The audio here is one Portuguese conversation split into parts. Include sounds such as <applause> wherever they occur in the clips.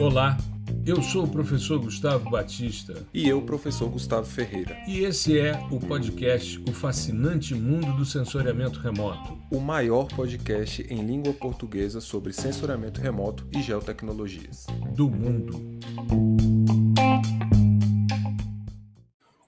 Olá, eu sou o professor Gustavo Batista. E eu, professor Gustavo Ferreira. E esse é o podcast O Fascinante Mundo do Sensoriamento Remoto. O maior podcast em língua portuguesa sobre sensoriamento remoto e geotecnologias. Do mundo.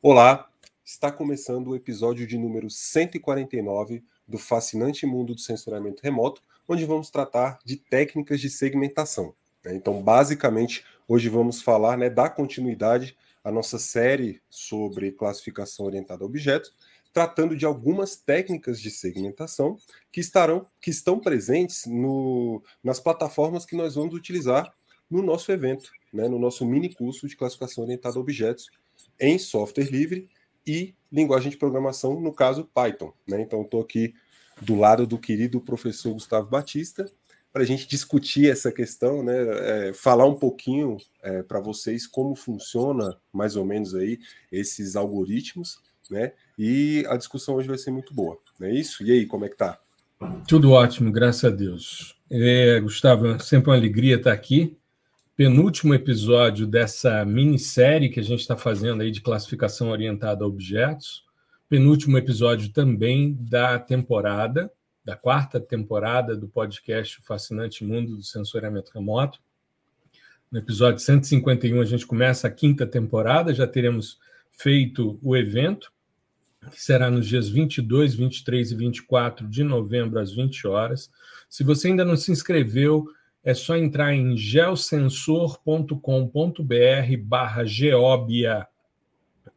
Olá, está começando o episódio de número 149 do Fascinante Mundo do Sensoriamento Remoto, onde vamos tratar de técnicas de segmentação. Né? Então, basicamente, hoje vamos falar, né, dar continuidade à nossa série sobre classificação orientada a objetos, tratando de algumas técnicas de segmentação que estarão, que estão presentes no, nas plataformas que nós vamos utilizar no nosso evento, né, no nosso mini curso de classificação orientada a objetos em software livre e linguagem de programação, no caso Python. Né? Então, estou aqui do lado do querido professor Gustavo Batista para a gente discutir essa questão, né? É, falar um pouquinho é, para vocês como funciona mais ou menos aí esses algoritmos, né? E a discussão hoje vai ser muito boa, não é isso? E aí, como é que tá? Tudo ótimo, graças a Deus. É, Gustavo, é sempre uma alegria estar aqui penúltimo episódio dessa minissérie que a gente está fazendo aí de classificação orientada a objetos, penúltimo episódio também da temporada, da quarta temporada do podcast Fascinante Mundo do Sensoriamento Remoto. No episódio 151 a gente começa a quinta temporada, já teremos feito o evento, que será nos dias 22, 23 e 24 de novembro às 20 horas. Se você ainda não se inscreveu, é só entrar em geosensor.com.br barra geobia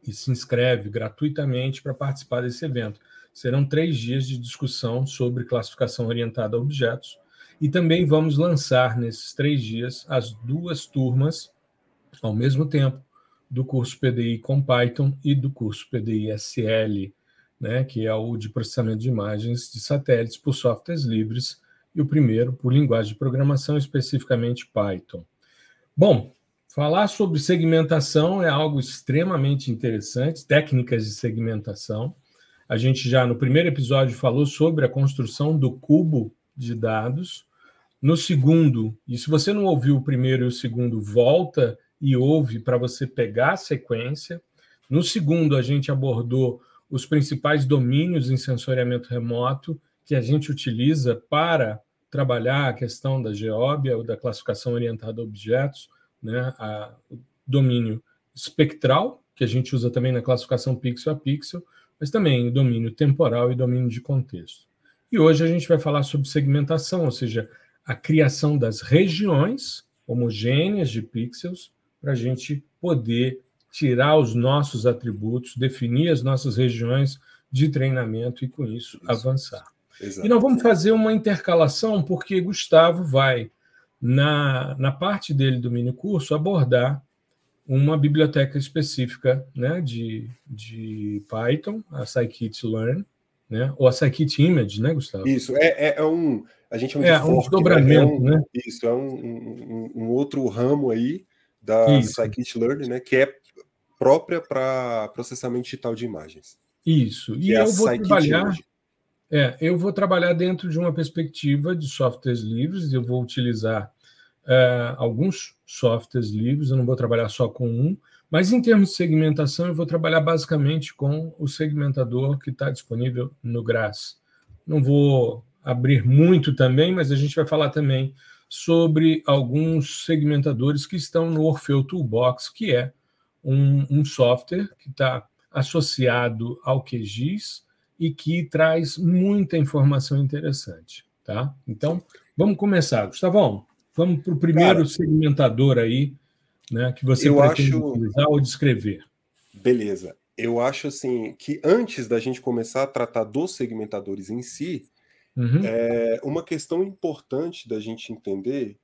e se inscreve gratuitamente para participar desse evento. Serão três dias de discussão sobre classificação orientada a objetos e também vamos lançar nesses três dias as duas turmas ao mesmo tempo do curso PDI com Python e do curso PDI SL, né, que é o de processamento de imagens de satélites por softwares livres e o primeiro por linguagem de programação, especificamente Python. Bom, falar sobre segmentação é algo extremamente interessante, técnicas de segmentação. A gente já no primeiro episódio falou sobre a construção do cubo de dados. No segundo, e se você não ouviu o primeiro e o segundo, volta e ouve para você pegar a sequência. No segundo, a gente abordou os principais domínios em sensoriamento remoto que a gente utiliza para trabalhar a questão da geóbia ou da classificação orientada a objetos, né, a, o domínio espectral, que a gente usa também na classificação pixel a pixel, mas também o domínio temporal e domínio de contexto. E hoje a gente vai falar sobre segmentação, ou seja, a criação das regiões homogêneas de pixels para a gente poder tirar os nossos atributos, definir as nossas regiões de treinamento e, com isso, isso. avançar. Exato. E nós vamos fazer uma intercalação, porque Gustavo vai, na, na parte dele do mini curso, abordar uma biblioteca específica né, de, de Python, a scikit-learn, né, ou a scikit-image, né, Gustavo? Isso, é, é, é um. A gente chama é, de um desdobramento, é um, né? Isso, é um, um, um, outro ramo aí da scikit-learn, né, que é própria para processamento digital de imagens. Isso, e é eu vou trabalhar. É, eu vou trabalhar dentro de uma perspectiva de softwares livres, eu vou utilizar é, alguns softwares livres, eu não vou trabalhar só com um, mas em termos de segmentação, eu vou trabalhar basicamente com o segmentador que está disponível no GRAS. Não vou abrir muito também, mas a gente vai falar também sobre alguns segmentadores que estão no Orfeu Toolbox, que é um, um software que está associado ao QGIS e que traz muita informação interessante, tá? Então, vamos começar. Gustavão, vamos para o primeiro Cara, segmentador aí, né, que você eu pretende acho... utilizar ou descrever. Beleza. Eu acho assim que antes da gente começar a tratar dos segmentadores em si, uhum. é, uma questão importante da gente entender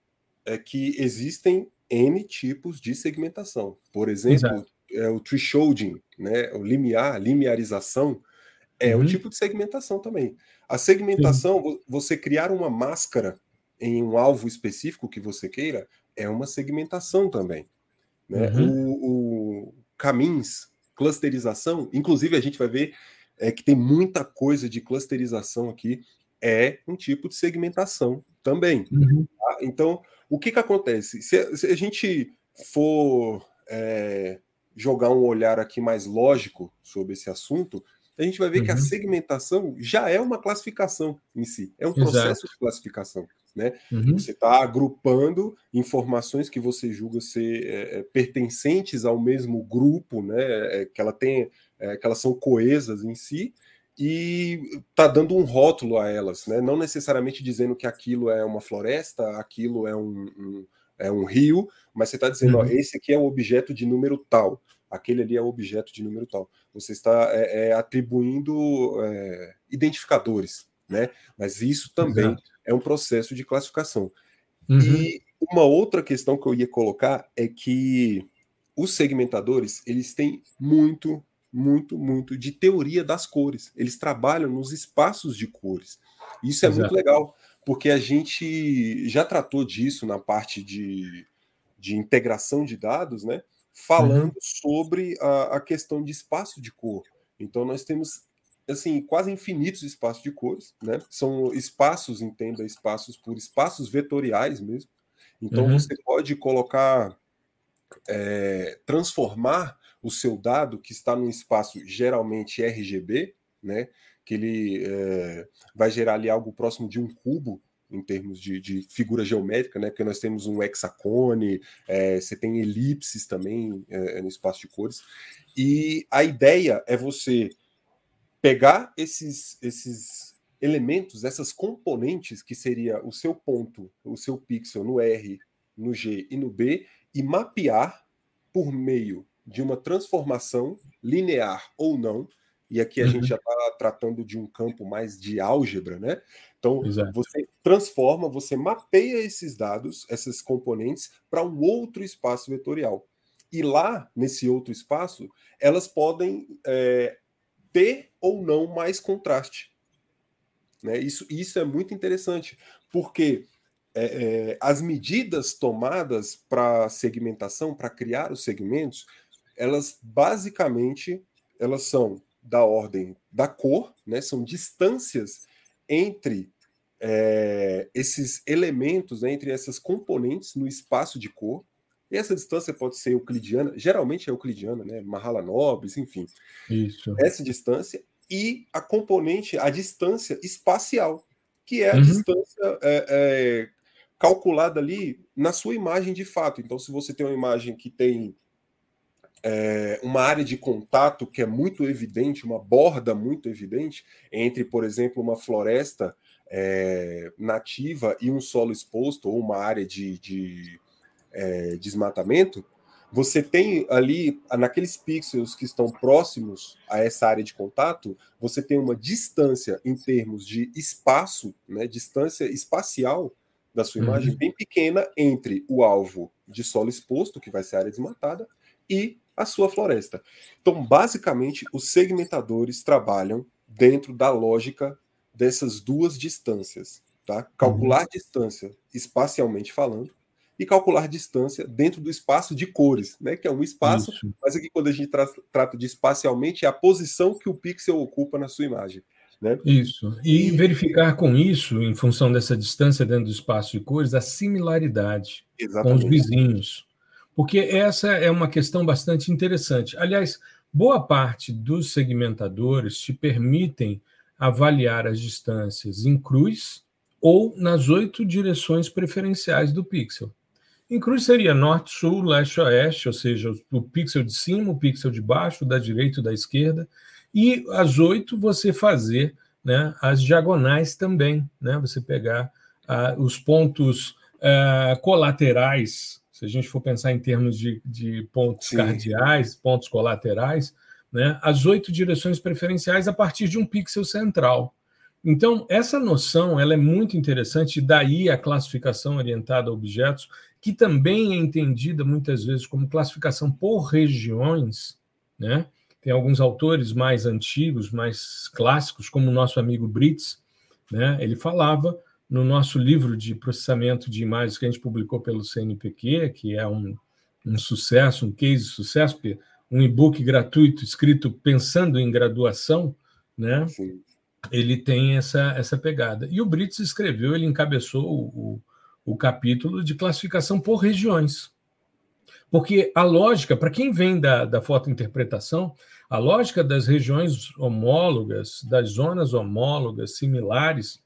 é que existem N tipos de segmentação. Por exemplo, é, o thresholding, né, o limiar, linearização, é uhum. um tipo de segmentação também. A segmentação, Sim. você criar uma máscara em um alvo específico que você queira, é uma segmentação também. Né? Uhum. O, o caminhos, clusterização, inclusive a gente vai ver é, que tem muita coisa de clusterização aqui, é um tipo de segmentação também. Uhum. Tá? Então, O que, que acontece? Se, se a gente for é, jogar um olhar aqui mais lógico sobre esse assunto, a gente vai ver uhum. que a uhum. segmentação já é uma classificação em si, é um processo Exato. de classificação. Né? Uhum. Você está agrupando informações que você julga ser é, é, pertencentes ao mesmo grupo, né? É, que, ela tem, é, que elas são coesas em si, e está dando um rótulo a elas, né? não necessariamente dizendo que aquilo é uma floresta, aquilo é um, um é um rio, mas você está dizendo, uhum. ó, esse aqui é o objeto de número tal, aquele ali é o objeto de número tal. Você está é, é, atribuindo é, identificadores, né? Mas isso também Exato. É um processo de classificação. Uhum. E uma outra questão que eu ia colocar é que os segmentadores eles têm muito, muito, muito de teoria das cores. Eles trabalham nos espaços de cores. Isso é Exato. muito legal, porque a gente já tratou disso na parte de, de integração de dados, né? Falando uhum. sobre a, a questão de espaço de cor. Então, nós temos assim quase infinitos espaços de cores, né? São espaços, entenda, espaços por espaços vetoriais mesmo. Então uhum. você pode colocar, é, transformar o seu dado que está num espaço geralmente RGB, né? Que ele é, vai gerar ali algo próximo de um cubo em termos de, de, figura geométrica, né? Porque nós temos um hexacone, é, você tem elipses também é, no espaço de cores. E a ideia é você pegar esses, esses elementos, essas componentes que seria o seu ponto, o seu pixel no R, no G e no B, e mapear por meio de uma transformação linear ou não. E aqui a uhum. gente já está tratando de um campo mais de álgebra, né? Então, Exato. você transforma, você mapeia esses dados, essas componentes, para um outro espaço vetorial. E lá, nesse outro espaço, elas podem é, ter ou não mais contraste. Né? Isso, isso é muito interessante, porque é, é, as medidas tomadas para segmentação, para criar os segmentos, elas basicamente elas são da ordem da cor, né? são distâncias entre é, esses elementos, né? entre essas componentes no espaço de cor, essa distância pode ser euclidiana, geralmente é euclidiana, né? Mahalanobis, enfim. Isso. Essa distância e a componente, a distância espacial, que é a uhum. distância é, é, calculada ali na sua imagem de fato. Então, se você tem uma imagem que tem é, uma área de contato que é muito evidente, uma borda muito evidente entre, por exemplo, uma floresta é, nativa e um solo exposto, ou uma área de, de é, desmatamento, você tem ali, naqueles pixels que estão próximos a essa área de contato, você tem uma distância em termos de espaço, né, distância espacial da sua imagem uhum. bem pequena entre o alvo de solo exposto, que vai ser a área desmatada, e a sua floresta. Então, basicamente, os segmentadores trabalham dentro da lógica dessas duas distâncias, tá? Calcular uhum. distância espacialmente falando e calcular distância dentro do espaço de cores, né? Que é um espaço, Isso. mas aqui quando a gente tra trata de espacialmente é a posição que o pixel ocupa na sua imagem. Né? Isso. E, verificar com isso, em função dessa distância dentro do espaço de cores, a similaridade Exatamente. com os vizinhos. Porque essa é uma questão bastante interessante. Aliás, boa parte dos segmentadores te permitem avaliar as distâncias em cruz ou nas oito direções preferenciais do pixel. Em cruz seria norte, sul, leste, oeste, ou seja, o pixel de cima, o pixel de baixo, da direita e da esquerda. E as oito você fazer né, as diagonais também, né? Você pegar uh, os pontos uh, colaterais, se a gente for pensar em termos de, de pontos Sim. cardeais, pontos colaterais, né? As oito direções preferenciais a partir de um pixel central. Então, essa noção ela é muito interessante, daí a classificação orientada a objetos, que também é entendida muitas vezes como classificação por regiões, né? Tem alguns autores mais antigos, mais clássicos, como o nosso amigo Brits, né? Ele falava no nosso livro de processamento de imagens que a gente publicou pelo CNPq, que é um, um sucesso, um case de sucesso, um e-book gratuito escrito pensando em graduação, né? Sim ele tem essa, essa pegada. E o Brits escreveu, ele encabeçou o, o capítulo de classificação por regiões. Porque a lógica, para quem vem da, da fotointerpretação, a lógica das regiões homólogas, das zonas homólogas, similares,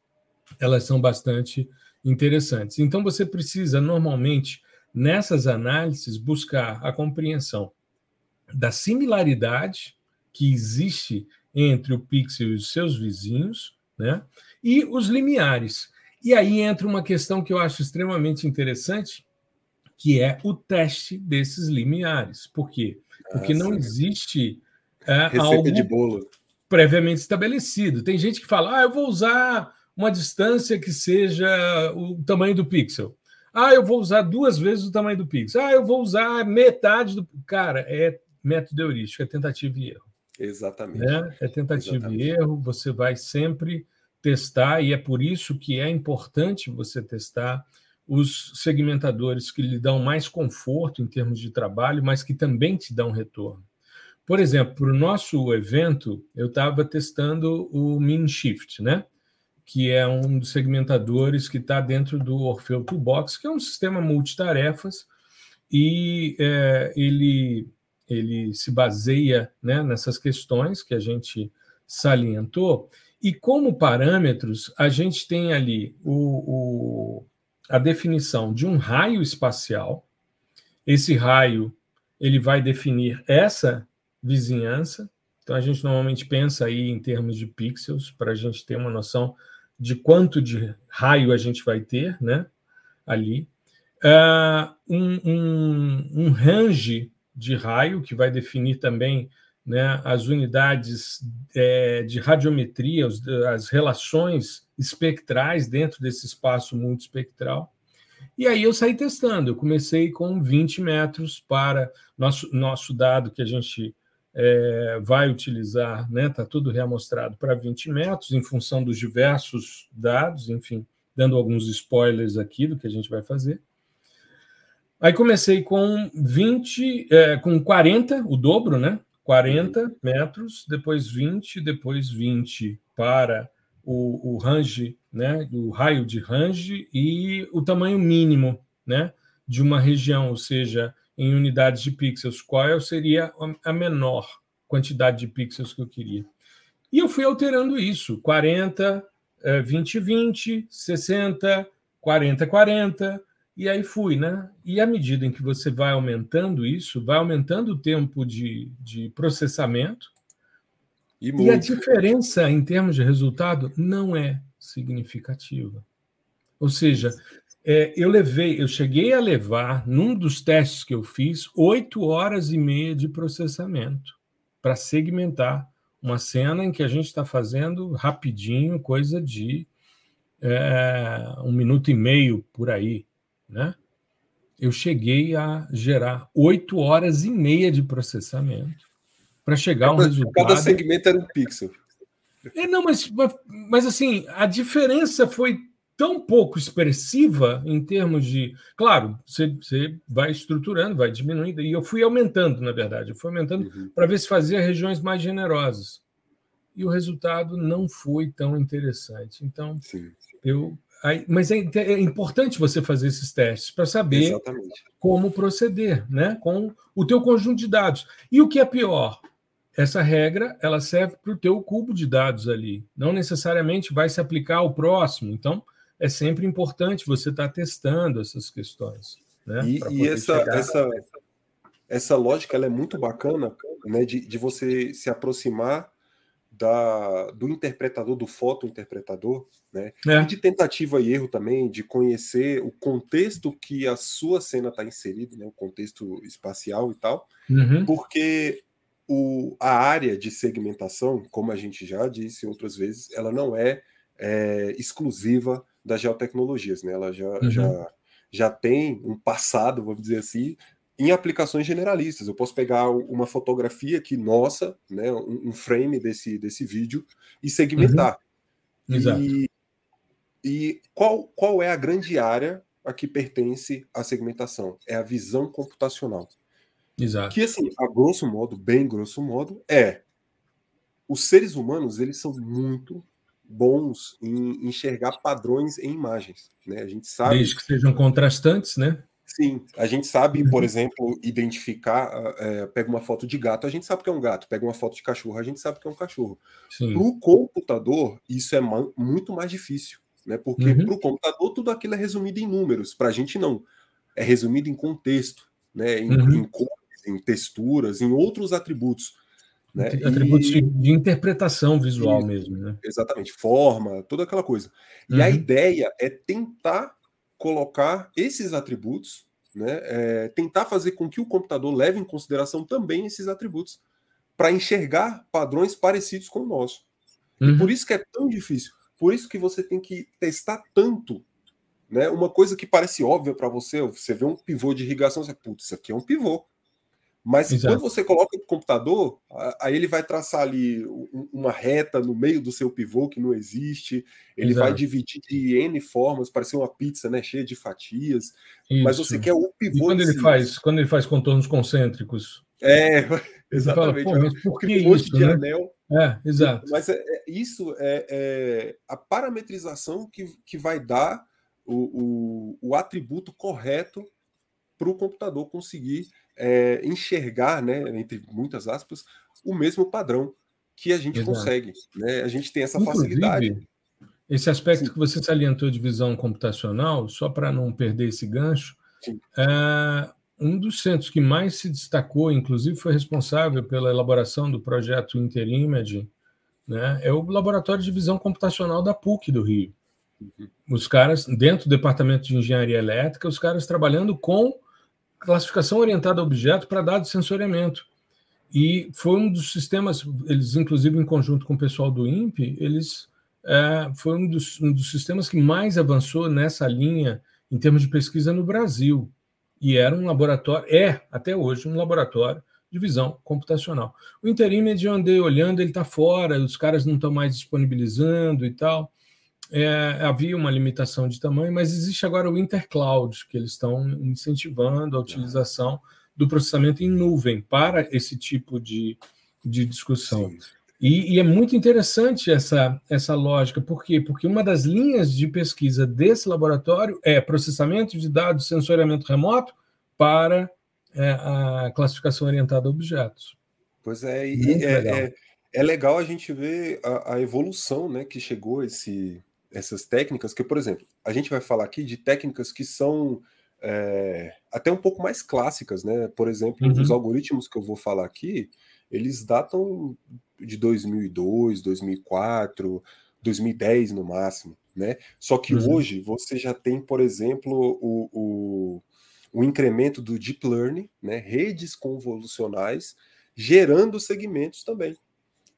elas são bastante interessantes. Então, você precisa, normalmente, nessas análises, buscar a compreensão da similaridade que existe entre o pixel e os seus vizinhos, né? e os limiares. E aí entra uma questão que eu acho extremamente interessante, que é o teste desses limiares. Por quê? Porque ah, não existe é, algo de bolo previamente estabelecido. Tem gente que fala: ah, eu vou usar uma distância que seja o tamanho do pixel. Ah, eu vou usar duas vezes o tamanho do pixel. Ah, eu vou usar metade do. Cara, é método heurístico, é tentativa e erro. Exatamente. Né? É tentativa Exatamente. e erro, você vai sempre testar, e é por isso que é importante você testar os segmentadores que lhe dão mais conforto em termos de trabalho, mas que também te dão retorno. Por exemplo, para o nosso evento, eu estava testando o Min Shift, né? que é um dos segmentadores que está dentro do Orfeu Toolbox, que é um sistema multitarefas, e é, ele, ele se baseia né, nessas questões que a gente salientou, e como parâmetros, a gente tem ali o, o, a definição de um raio espacial. Esse raio ele vai definir essa vizinhança. Então a gente normalmente pensa aí em termos de pixels para a gente ter uma noção de quanto de raio a gente vai ter, né? Ali. Uh, um, um, um range de raio que vai definir também né, as unidades é, de radiometria, os, as relações espectrais dentro desse espaço multiespectral. E aí eu saí testando. Eu comecei com 20 metros para nosso, nosso dado que a gente é, vai utilizar, está né, tá tudo reamostrado para 20 metros, em função dos diversos dados, enfim, dando alguns spoilers aqui do que a gente vai fazer. Aí comecei com 20, é, com 40, o dobro, né? 40 metros, depois 20, depois 20 para o, o range, né, o raio de range e o tamanho mínimo né, de uma região, ou seja, em unidades de pixels, qual seria a menor quantidade de pixels que eu queria. E eu fui alterando isso: 40, 20, 20, 60, 40, 40, e aí fui, né? E à medida em que você vai aumentando isso, vai aumentando o tempo de, de processamento, e, e a diferença em termos de resultado não é significativa. Ou seja, é, eu levei, eu cheguei a levar, num dos testes que eu fiz, oito horas e meia de processamento para segmentar uma cena em que a gente está fazendo rapidinho, coisa de é, um minuto e meio por aí né? Eu cheguei a gerar oito horas e meia de processamento para chegar a um resultado. Cada segmento era um pixel. É, não, mas, mas assim, a diferença foi tão pouco expressiva em termos de. Claro, você, você vai estruturando, vai diminuindo, e eu fui aumentando, na verdade, eu fui aumentando uhum. para ver se fazia regiões mais generosas. E o resultado não foi tão interessante. Então, sim, sim. eu Aí, mas é, é, importante você fazer esses testes para saber Exatamente. como proceder, né? Com o teu conjunto de dados. E o que é pior, essa regra ela serve para o teu cubo de dados ali. Não necessariamente vai se aplicar ao próximo. Então, é sempre importante você estar tá testando essas questões. Né? E, e essa, essa, essa lógica ela é muito bacana né? de, de você se aproximar da, do interpretador, do fotointerpretador, né? É. E de tentativa e erro também, de conhecer o contexto que a sua cena está inserida, né? o contexto espacial e tal, uhum. porque o, a área de segmentação, como a gente já disse outras vezes, ela não é, é exclusiva das geotecnologias, né? ela já, uhum. já, já tem um passado, vamos dizer assim, em aplicações generalistas. Eu posso pegar uma fotografia aqui nossa, né, um, frame desse, desse vídeo e segmentar. Uhum. Exato. E, e qual, qual é a grande área a que pertence a segmentação? É a visão computacional. Exato. Que, assim, a grosso modo, bem grosso modo, é os seres humanos eles são muito bons em enxergar padrões em imagens. Né? A gente sabe. Desde que sejam contrastantes, né? Sim, a gente sabe, por exemplo, identificar. É, pega uma foto de gato, a gente sabe que é um gato. Pega uma foto de cachorro, a gente sabe que é um cachorro. Para o computador, isso é muito mais difícil, né? Porque uhum. para o computador tudo aquilo é resumido em números. Para a gente não. É resumido em contexto, né? Em, uhum. em cores, em texturas, em outros atributos. Né? Atributos e... de interpretação visual e, mesmo, né? Exatamente, forma, toda aquela coisa. E uhum. a ideia é tentar colocar esses atributos, né? É, tentar fazer com que o computador leve em consideração também esses atributos para enxergar padrões parecidos com o nosso. Uhum. E por isso que é tão difícil. Por isso que você tem que testar tanto né? Uma coisa que parece óbvia para você, você vê um pivô de irrigação, você, putz, isso aqui é um pivô. Mas Exato. quando você coloca no computador, aí ele vai traçar ali uma reta no meio do seu pivô que não existe, ele Exato. vai dividir de N formas, parecer uma pizza, né, cheia de fatias. Isso. Mas você quer o pivô. E quando ele faz, quando ele faz contornos concêntricos? É, exatamente. Fala, mas por que isso, de né? anel. É, exato. Mas é, é, isso é, é, a parametrização que, que vai dar o, o, o atributo correto para o computador conseguir é, enxergar, né, entre muitas aspas, o mesmo padrão que a gente Exato. consegue. Né? A gente tem essa Inclusive, facilidade. Esse aspecto Sim. que você salientou de visão computacional, só para não perder esse gancho, é, um dos centros que mais se destacou, inclusive foi responsável pela elaboração do projeto Interimage, né, é o Laboratório de Visão Computacional da PUC do Rio. Uhum. Os caras, dentro do departamento de engenharia elétrica, os caras trabalhando com classificação orientada a objeto para dados de sensoriamento. E foi um dos sistemas, eles, inclusive, em conjunto com o pessoal do INPE, eles é, foi um dos, um dos sistemas que mais avançou nessa linha em termos de pesquisa no Brasil. E era um laboratório, é até hoje um laboratório de visão computacional. O Interimage eu andei olhando, ele está fora, os caras não estão mais disponibilizando e tal é, havia uma limitação de tamanho, mas existe agora o Intercloud, que eles estão incentivando a utilização do processamento em nuvem para esse tipo de, de discussão. E, e, é muito interessante essa, essa lógica, por quê? Porque uma das linhas de pesquisa desse laboratório é processamento de dados, sensoriamento remoto para é, a classificação orientada a objetos. Pois é, e é, legal. É, é, legal a gente ver a, a evolução né, que chegou esse, essas técnicas, que, por exemplo, a gente vai falar aqui de técnicas que são é, até um pouco mais clássicas, né? Por exemplo, uhum. os algoritmos que eu vou falar aqui, eles datam de 2002, 2004, 2010 no máximo, né? Só que uhum. hoje você já tem, por exemplo, o, o, o incremento do deep learning, né? Redes convolucionais gerando segmentos também.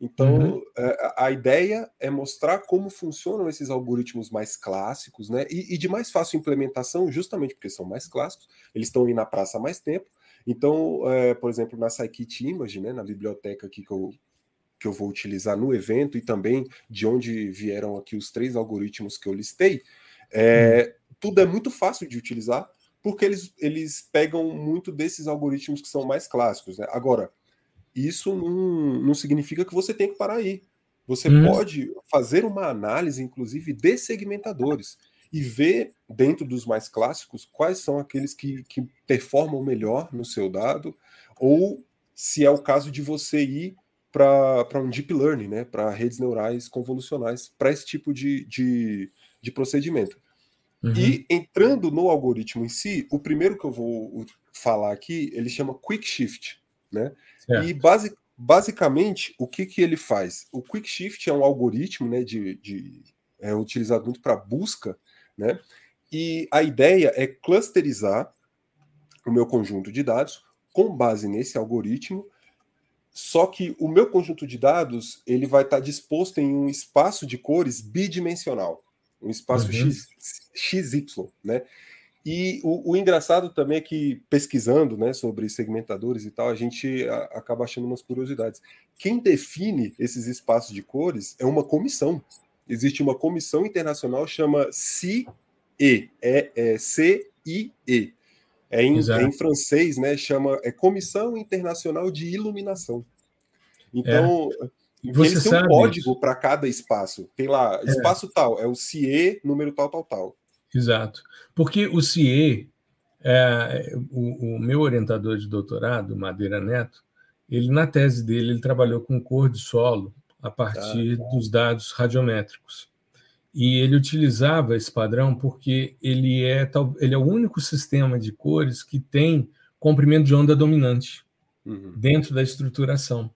Então, uhum. É, a, a, ideia é mostrar como funcionam esses algoritmos mais clássicos, né? E, e, de mais fácil implementação, justamente porque são mais clássicos, eles estão aí na praça há mais tempo. Então, é, por exemplo, na Scikit Image, né, na biblioteca aqui que eu, que eu vou utilizar no evento, e também de onde vieram aqui os três algoritmos que eu listei, é, uhum. tudo é muito fácil de utilizar, porque eles, eles pegam muito desses algoritmos que são mais clássicos. Né? Agora, isso não, não significa que você tem que parar aí. Você hum. pode fazer uma análise, inclusive, de segmentadores e ver, dentro dos mais clássicos, quais são aqueles que, que performam melhor no seu dado, ou se é o caso de você ir para um deep learning, né, para redes neurais convolucionais, para esse tipo de, de, de procedimento. Uhum. E entrando no algoritmo em si, o primeiro que eu vou falar aqui, ele chama Quick Shift. Né? E basic, basicamente, o que, que ele faz? O Quick Shift é um algoritmo né, de, de é utilizado muito para busca, né? E a ideia é clusterizar o meu conjunto de dados com base nesse algoritmo. Só que o meu conjunto de dados ele vai estar disposto em um espaço de cores bidimensional, um espaço uhum. x, XY, né? E o, o, engraçado também é que, pesquisando né, sobre segmentadores e tal, a gente a, acaba achando umas curiosidades. Quem define esses espaços de cores é uma comissão. Existe uma comissão internacional chama CIE, é, é C-I-E. É em, é em, francês, né? Chama é Comissão Internacional de Iluminação. Então, você eles têm um código para cada espaço. Tem lá, é. espaço é. tal, é o CIE, número tal, tal, tal. Exato. Porque o CIE, é, o, o, meu orientador de doutorado, Madeira Neto, ele na tese dele ele trabalhou com cor de solo a partir ah, dos dados radiométricos. E ele utilizava esse padrão porque ele é, ele é o único sistema de cores que tem comprimento de onda dominante uhum. dentro da estruturação.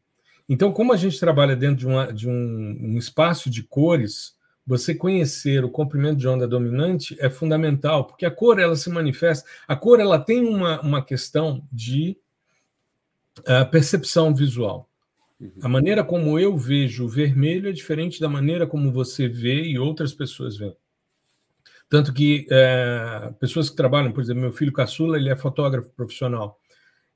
Então, como a gente trabalha dentro de, uma, de um, um, espaço de cores, você conhecer o comprimento de onda dominante é fundamental, porque a cor ela se manifesta. A cor ela tem uma, uma questão de uh, percepção visual. Uhum. A maneira como eu vejo o vermelho é diferente da maneira como você vê e outras pessoas veem. Tanto que é, pessoas que trabalham, por exemplo, meu filho caçula, ele é fotógrafo profissional.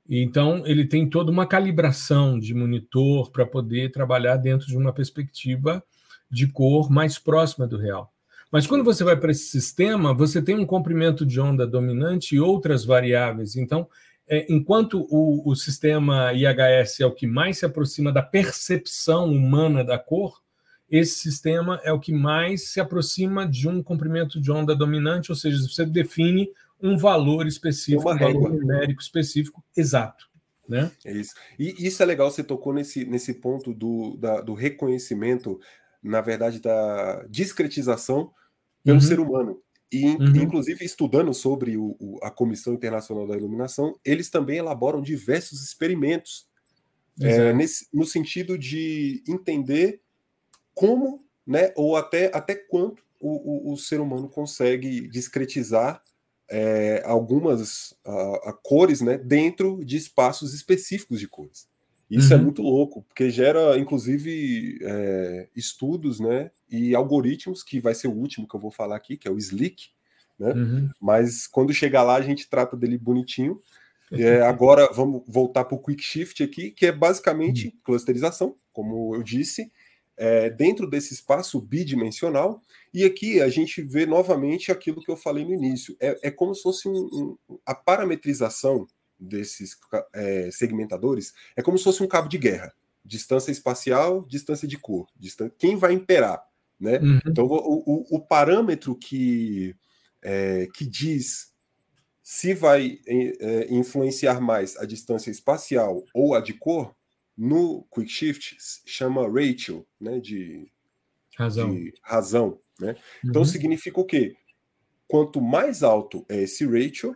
Então, ele tem toda uma calibração de monitor para poder trabalhar dentro de uma perspectiva de cor mais próxima do real. Mas quando você vai para esse sistema, você tem um comprimento de onda dominante e outras variáveis. Então, é, enquanto o, o, sistema IHS é o que mais se aproxima da percepção humana da cor, esse sistema é o que mais se aproxima de um comprimento de onda dominante, ou seja, você define um valor específico, um valor numérico específico exato. Né? É isso. E isso é legal, você tocou nesse, nesse ponto do, da, do reconhecimento, na verdade, da discretização pelo uhum. ser humano. E, uhum. inclusive, estudando sobre o, o, a Comissão Internacional da Iluminação, eles também elaboram diversos experimentos é, nesse, no sentido de entender como, né, ou até, até quanto o, o, ser humano consegue discretizar é, algumas a, a cores né, dentro de espaços específicos de cores. Isso é uhum. é muito louco, porque gera, inclusive, é, estudos né, e algoritmos, que vai ser o último que eu vou falar aqui, que é o Slick. Né? Uhum. Mas quando chegar lá, a gente trata dele bonitinho. É, agora vamos voltar para o Quick Shift aqui, que é basicamente uhum. clusterização, como eu disse, é, dentro desse espaço bidimensional. E aqui a gente vê novamente aquilo que eu falei no início: é, é como se fosse um, um, a parametrização desses é, segmentadores é como se fosse um cabo de guerra. Distância espacial, distância de cor. Distância, quem vai imperar? Né? Uhum. Então, o, o, o, parâmetro que, é, que diz se vai é, influenciar mais a distância espacial ou a de cor no Quick Shift chama ratio, né, de razão. De razão né? Então uhum. significa o quê? Quanto mais alto é esse ratio,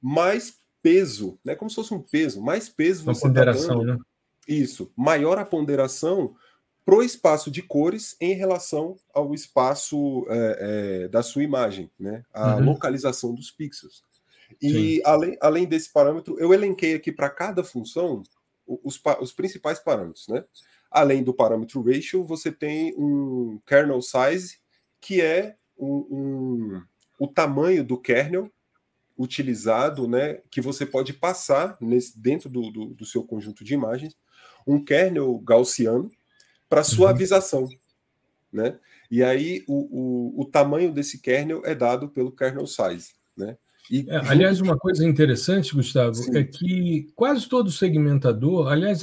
mais peso, né, como se fosse um peso, mais peso você está dando. Né? Isso, maior a ponderação para o espaço de cores em relação ao espaço é, é, da sua imagem, né? A uhum. localização dos pixels. E além, além desse parâmetro, eu elenquei aqui para cada função os, os principais parâmetros, né? Além do parâmetro ratio, você tem um kernel size, que é um, um, o tamanho do kernel utilizado, né, que você pode passar nesse, dentro do, do, do seu conjunto de imagens, um kernel gaussiano para suavização, uhum. né? E aí o, o, o, tamanho desse kernel é dado pelo kernel size, né? E, é, aliás, uma coisa interessante, Gustavo, Sim. é que quase todo segmentador, aliás,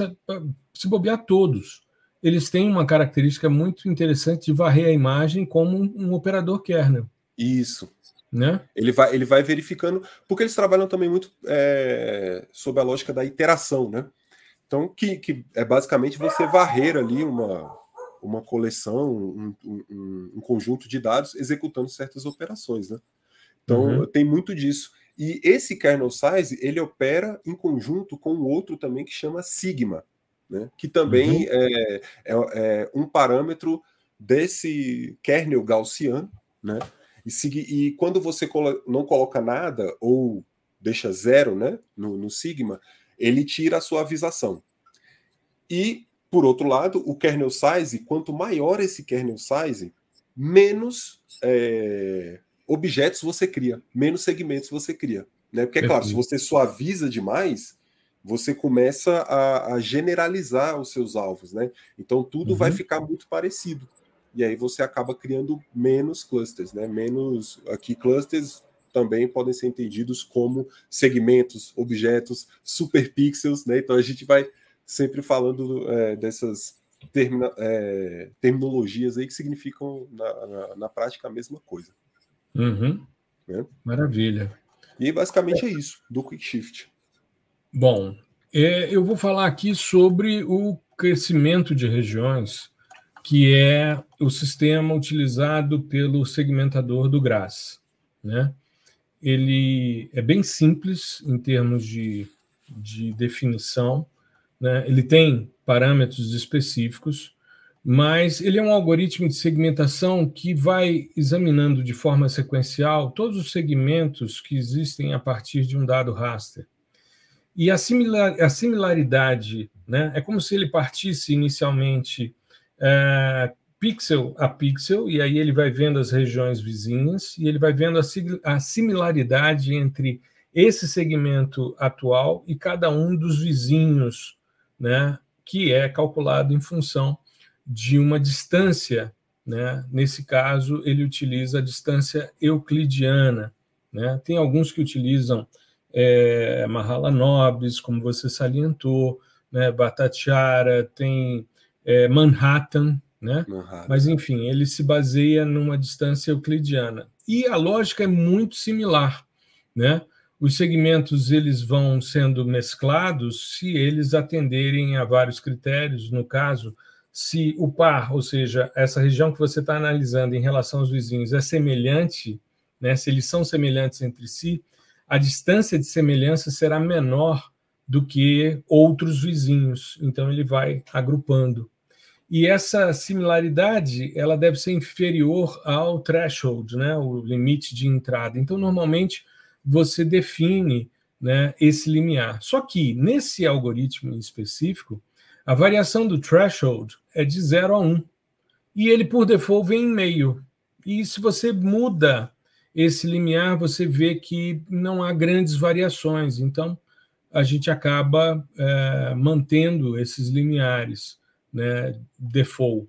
se bobear todos, eles têm uma característica muito interessante de varrer a imagem como um, um operador kernel. Isso. Né? Ele, vai, ele vai verificando, porque eles trabalham também muito é, sob a lógica da iteração, né? Então, que, que é basicamente você varrer ali uma, uma coleção, um, um, um conjunto de dados executando certas operações, né? Então, uhum. tem muito disso. E esse kernel size, ele opera em conjunto com outro também que chama sigma, né? que também uhum. é, é, é, um parâmetro desse kernel gaussiano, né? E, e quando você colo não coloca nada ou deixa zero né, no, no sigma, ele tira a suavização. E, por outro lado, o kernel size, quanto maior esse kernel size, menos é, objetos você cria, menos segmentos você cria. Né? Porque, é claro, se você suaviza demais, você começa a, a generalizar os seus alvos. Né? Então, tudo uhum. vai ficar muito parecido. E aí você acaba criando menos clusters, né? Menos aqui clusters também podem ser entendidos como segmentos, objetos, superpixels, né? Então a gente vai sempre falando é, dessas termina, é, terminologias aí que significam na, na, na prática a mesma coisa. Uhum. Né? Maravilha. E basicamente é isso, do Quick Shift. Bom, é, eu vou falar aqui sobre o crescimento de regiões, que é o sistema utilizado pelo segmentador do GRAS. Né? Ele é bem simples em termos de, de definição, né? ele tem parâmetros específicos, mas ele é um algoritmo de segmentação que vai examinando de forma sequencial todos os segmentos que existem a partir de um dado raster. E a, similar, a similaridade né, é como se ele partisse inicialmente é, pixel a pixel, e aí ele vai vendo as regiões vizinhas, e ele vai vendo a, a similaridade entre esse segmento atual e cada um dos vizinhos, né, que é calculado em função de uma distância, né? Nesse caso, ele utiliza a distância euclidiana, né? Tem alguns que utilizam é, Mahalanobis, como você salientou, né? Batatiara, tem é, Manhattan, né? Manhattan. Mas enfim, ele se baseia numa distância euclidiana. E a lógica é muito similar, né? Os segmentos eles vão sendo mesclados se eles atenderem a vários critérios, no caso, se o par, ou seja, essa região que você está analisando em relação aos vizinhos é semelhante, né, se eles são semelhantes entre si, a distância de semelhança será menor do que outros vizinhos. Então ele vai agrupando. E essa similaridade, ela deve ser inferior ao threshold, né, o limite de entrada. Então normalmente você define, né, esse limiar. Só que nesse algoritmo em específico, a variação do threshold é de 0 a 1. Um, e ele, por default, vem em meio. E se você muda esse limiar, você vê que não há grandes variações. Então, a gente acaba é, mantendo esses limiares, né, default.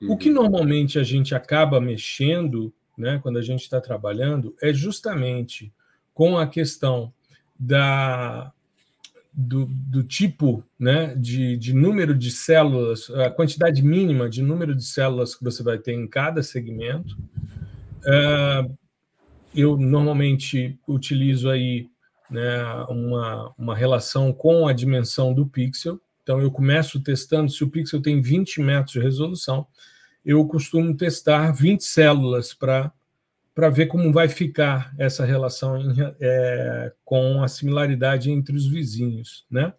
Uhum. O que uhum. normalmente a gente acaba mexendo, né, quando a gente está trabalhando, é justamente com a questão da do, do tipo né, de, de número de células, a quantidade mínima de número de células que você vai ter em cada segmento. Uh, eu normalmente utilizo aí né, uma, uma relação com a dimensão do pixel. Então, eu começo testando, se o pixel tem 20 metros de resolução, eu costumo testar 20 células para para ver como vai ficar essa relação em, é, com a similaridade entre os vizinhos. Né?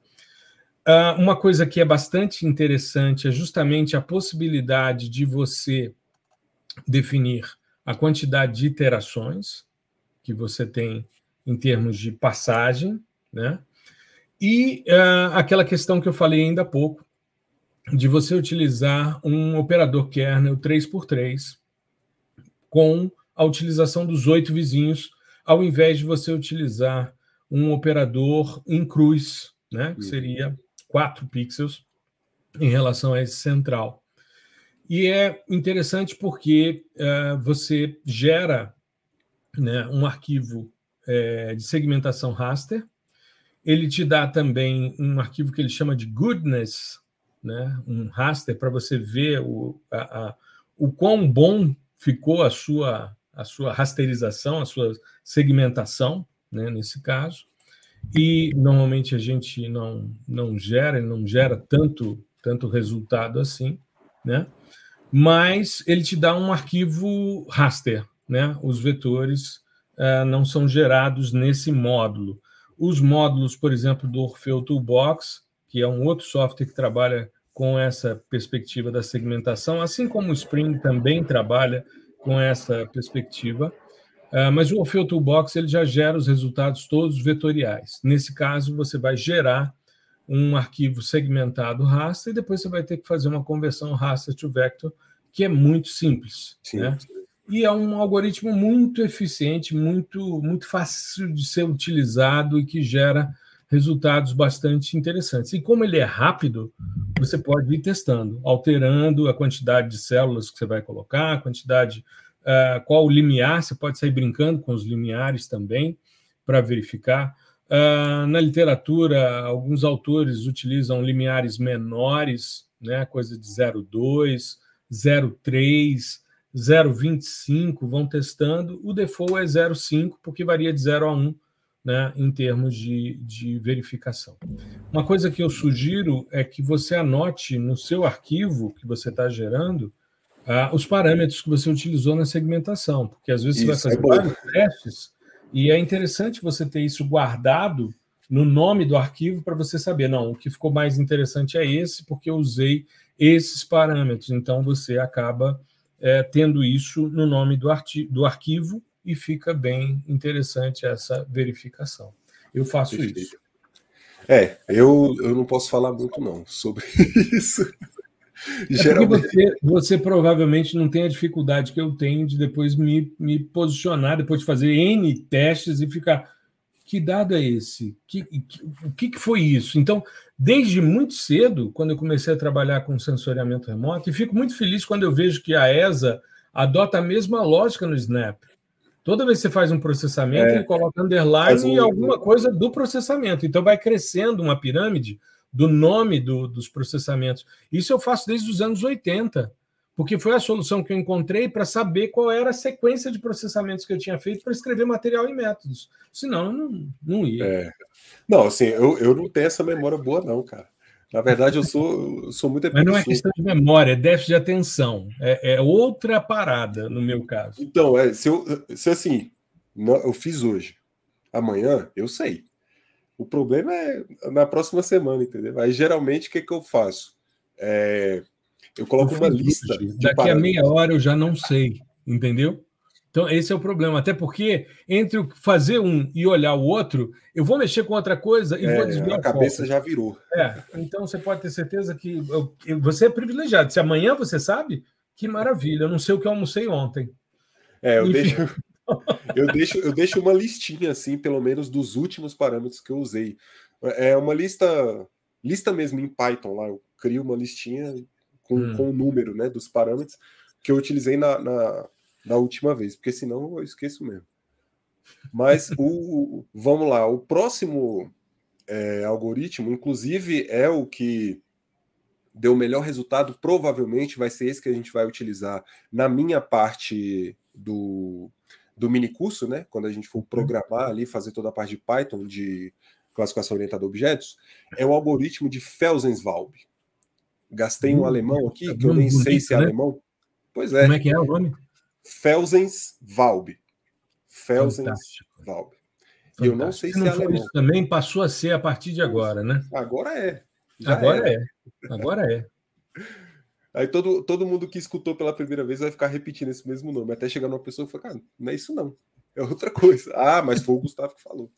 Uh, uma coisa que é bastante interessante é justamente a possibilidade de você definir a quantidade de iterações que você tem em termos de passagem, né? E uh, aquela questão que eu falei ainda há pouco, de você utilizar um operador kernel 3x3 com a utilização dos oito vizinhos, ao invés de você utilizar um operador em cruz, né, que seria quatro pixels em relação a esse central. E é interessante porque uh, você gera né, um arquivo uh, de segmentação raster, ele te dá também um arquivo que ele chama de goodness, né, um raster para você ver o, a, a, o quão bom ficou a sua a sua rasterização, a sua segmentação, né, nesse caso. E normalmente a gente não, não gera, não gera tanto, tanto resultado assim, né? Mas ele te dá um arquivo raster, né? Os vetores uh, não são gerados nesse módulo. Os módulos, por exemplo, do Orfeu Toolbox, que é um outro software que trabalha com essa perspectiva da segmentação, assim como o Spring também trabalha com essa perspectiva. Uh, mas o Orfeu Toolbox ele já gera os resultados todos vetoriais. Nesse caso, você vai gerar um arquivo segmentado raster e depois você vai ter que fazer uma conversão raster to vector, que é muito simples. Sim, né? E é um algoritmo muito eficiente, muito, muito fácil de ser utilizado e que gera resultados bastante interessantes. E como ele é rápido, você pode ir testando, alterando a quantidade de células que você vai colocar, a quantidade, uh, qual o limiar, você pode sair brincando com os limiares também para verificar. Uh, na literatura, alguns autores utilizam limiares menores né? coisa de 0,2, 0,3, 0,25, vão testando. O default é 0,5, porque varia de 0 a 1 né, em termos de, de verificação. Uma coisa que eu sugiro é que você anote no seu arquivo que você está gerando uh, os parâmetros que você utilizou na segmentação, porque às vezes isso você vai fazer é vários testes e é interessante você ter isso guardado no nome do arquivo para você saber, não, o que ficou mais interessante é esse, porque eu usei esses parâmetros. Então você acaba é, tendo isso no nome do, do arquivo e fica bem interessante essa verificação. Eu faço Perfeito. isso. É, eu, eu não posso falar muito não sobre <laughs> isso. É Geralmente... você, você, provavelmente não tem a dificuldade que eu tenho de depois me, me posicionar, depois de fazer N testes e ficar. Que dado é esse? Que, que, o que, que foi isso? Então, desde muito cedo, quando eu comecei a trabalhar com sensoriamento remoto, e fico muito feliz quando eu vejo que a ESA adota a mesma lógica no Snap. Toda vez que você faz um processamento, é, ele coloca underline um... e alguma coisa do processamento. Então vai crescendo uma pirâmide do nome do, dos processamentos. Isso eu faço desde os anos 80, porque foi a solução que eu encontrei para saber qual era a sequência de processamentos que eu tinha feito para escrever material e métodos. Senão, eu não, não ia. É. Não, assim, eu, eu não tenho essa memória boa, não, cara. Na verdade, eu sou, eu sou muito Mas não é questão de memória, é déficit de atenção. É, é outra parada, no meu caso. Então, é, se, eu, se assim, eu fiz hoje, amanhã, eu sei. O problema é na próxima semana, entendeu? Aí, geralmente, o que, que eu faço? É, eu coloco eu uma lista. Daqui a meia hora eu já não sei, entendeu? Então, esse é o problema. Até porque, entre fazer um e olhar o outro, eu vou mexer com outra coisa e é, vou desviar a cabeça já virou. É, então você pode ter certeza que eu, você é privilegiado. Se amanhã você sabe, que maravilha. Eu não sei o que eu almocei ontem. É, eu deixo, eu deixo, eu deixo uma listinha, assim, pelo menos dos últimos parâmetros que eu usei. É uma lista, lista mesmo em Python lá. Eu crio uma listinha com, hum. com o número né, dos parâmetros que eu utilizei na, na da última vez, porque senão eu esqueço mesmo. Mas o vamos lá, o próximo é, algoritmo, inclusive, é o que deu o melhor resultado, provavelmente vai ser esse que a gente vai utilizar na minha parte do, do mini curso, né? Quando a gente for programar ali, fazer toda a parte de Python de classificação orientada a objetos, é o algoritmo de Felsenswalb. Gastei um hum, alemão aqui, que eu nem sei se é né? alemão. Pois é. Como é que é o nome? Felsens-Valb. Felsens-Valb. E eu não sei se, se é alemão. Isso também passou a ser a partir de agora, né? Agora é. Já agora é. é. Agora é. <laughs> Aí todo, todo mundo que escutou pela primeira vez vai ficar repetindo esse mesmo nome, até chegar numa pessoa e falar, cara, não é isso não, é outra coisa. Ah, mas foi o Gustavo que falou.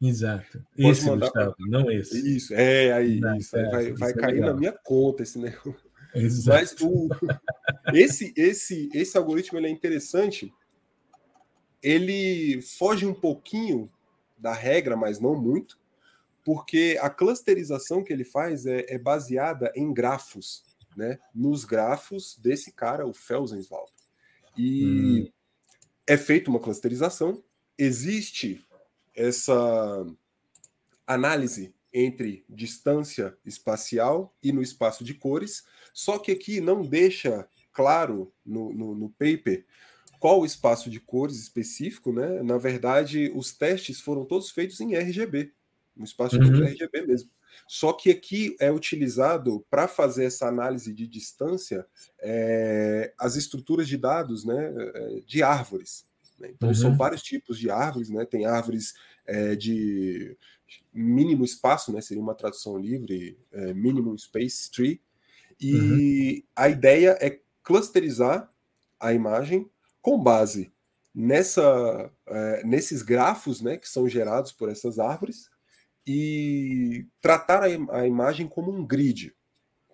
Exato. Pode esse, mandar... Gustavo, não esse. Isso, é, aí, Exato, isso, é, vai, vai cair é na minha conta esse negócio. Exato. Mas o, <laughs> esse, esse, esse algoritmo ele é interessante. Ele foge um pouquinho da regra, mas não muito, porque a clusterização que ele faz é, é baseada em grafos, né? Nos grafos desse cara, o Felsenswald. E hum. é feita uma clusterização, existe essa análise entre distância espacial e no espaço de cores, só que aqui não deixa claro no, no, no paper qual o espaço de cores específico, né? Na verdade, os testes foram todos feitos em RGB, no espaço de uhum. RGB mesmo. Só que aqui é utilizado para fazer essa análise de distância é, as estruturas de dados né, é, de árvores. Né? Então, uhum. são vários tipos de árvores, né? Tem árvores é, de mínimo espaço, né? Seria uma tradução livre, é, minimum space tree. E uhum. a ideia é clusterizar a imagem com base nessa, é, nesses grafos né, que são gerados por essas árvores e tratar a, a imagem como um grid.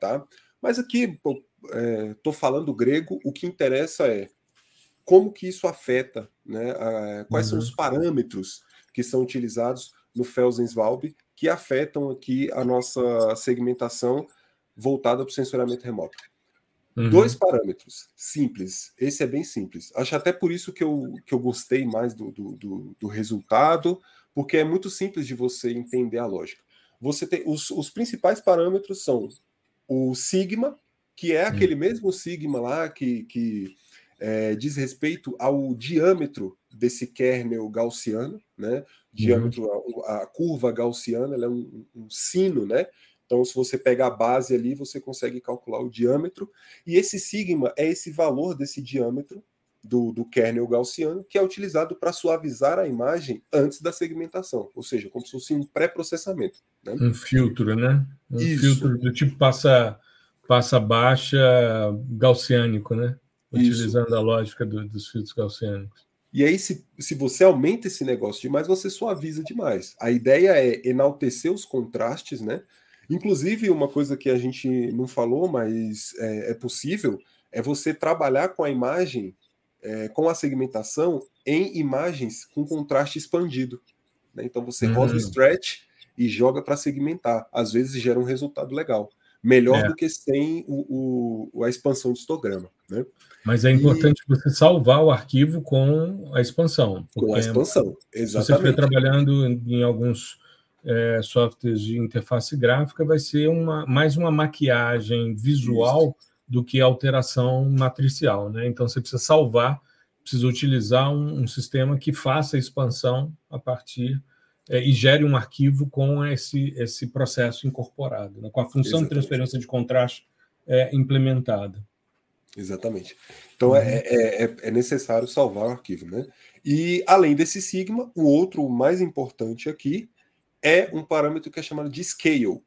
Tá? Mas aqui estou é, falando grego, o que interessa é como que isso afeta, né, quais uhum. são os parâmetros que são utilizados no Felsenswalb que afetam aqui a nossa segmentação voltada para o sensoramento remoto. Uhum. Dois parâmetros simples. Esse é bem simples. Acho até por isso que eu, que eu gostei mais do, do, do, do resultado, porque é muito simples de você entender a lógica. Você tem os, os principais parâmetros são o sigma, que é aquele hum. mesmo sigma lá que, que é, diz respeito ao diâmetro desse kernel gaussiano, né? Diâmetro, uhum. a, a, curva gaussiana, ela é um, um sino, né? Então, se você pegar a base ali, você consegue calcular o diâmetro. E esse sigma é esse valor desse diâmetro do, do kernel gaussiano, que é utilizado para suavizar a imagem antes da segmentação, ou seja, como se fosse um pré-processamento. Né? Um filtro, né? Um Isso. filtro do tipo passa, passa baixa gaussiânico, né? Utilizando Isso. a lógica do, dos filtros gaussiânicos. E aí, se, se você aumenta esse negócio demais, você suaviza demais. A ideia é enaltecer os contrastes, né? Inclusive, uma coisa que a gente não falou, mas é, é possível, é você trabalhar com a imagem, é, com a segmentação, em imagens com contraste expandido. Né? Então, você uhum. roda o stretch e joga para segmentar. Às vezes gera um resultado legal. Melhor é. do que sem o, o, a expansão de histograma. Né? Mas é importante e... você salvar o arquivo com a expansão. Com a expansão, exatamente. Se você estiver trabalhando em alguns é, softwares de interface gráfica, vai ser uma, mais uma maquiagem visual Isso. do que alteração matricial. Né? Então você precisa salvar, precisa utilizar um, um sistema que faça a expansão a partir é, e gere um arquivo com esse, esse processo incorporado, né? com a função Exatamente. de transferência de contraste é, implementada. Exatamente. Então uhum. é, é, é, é, necessário salvar o arquivo, né? E além desse sigma, o outro mais importante aqui é um parâmetro que é chamado de scale,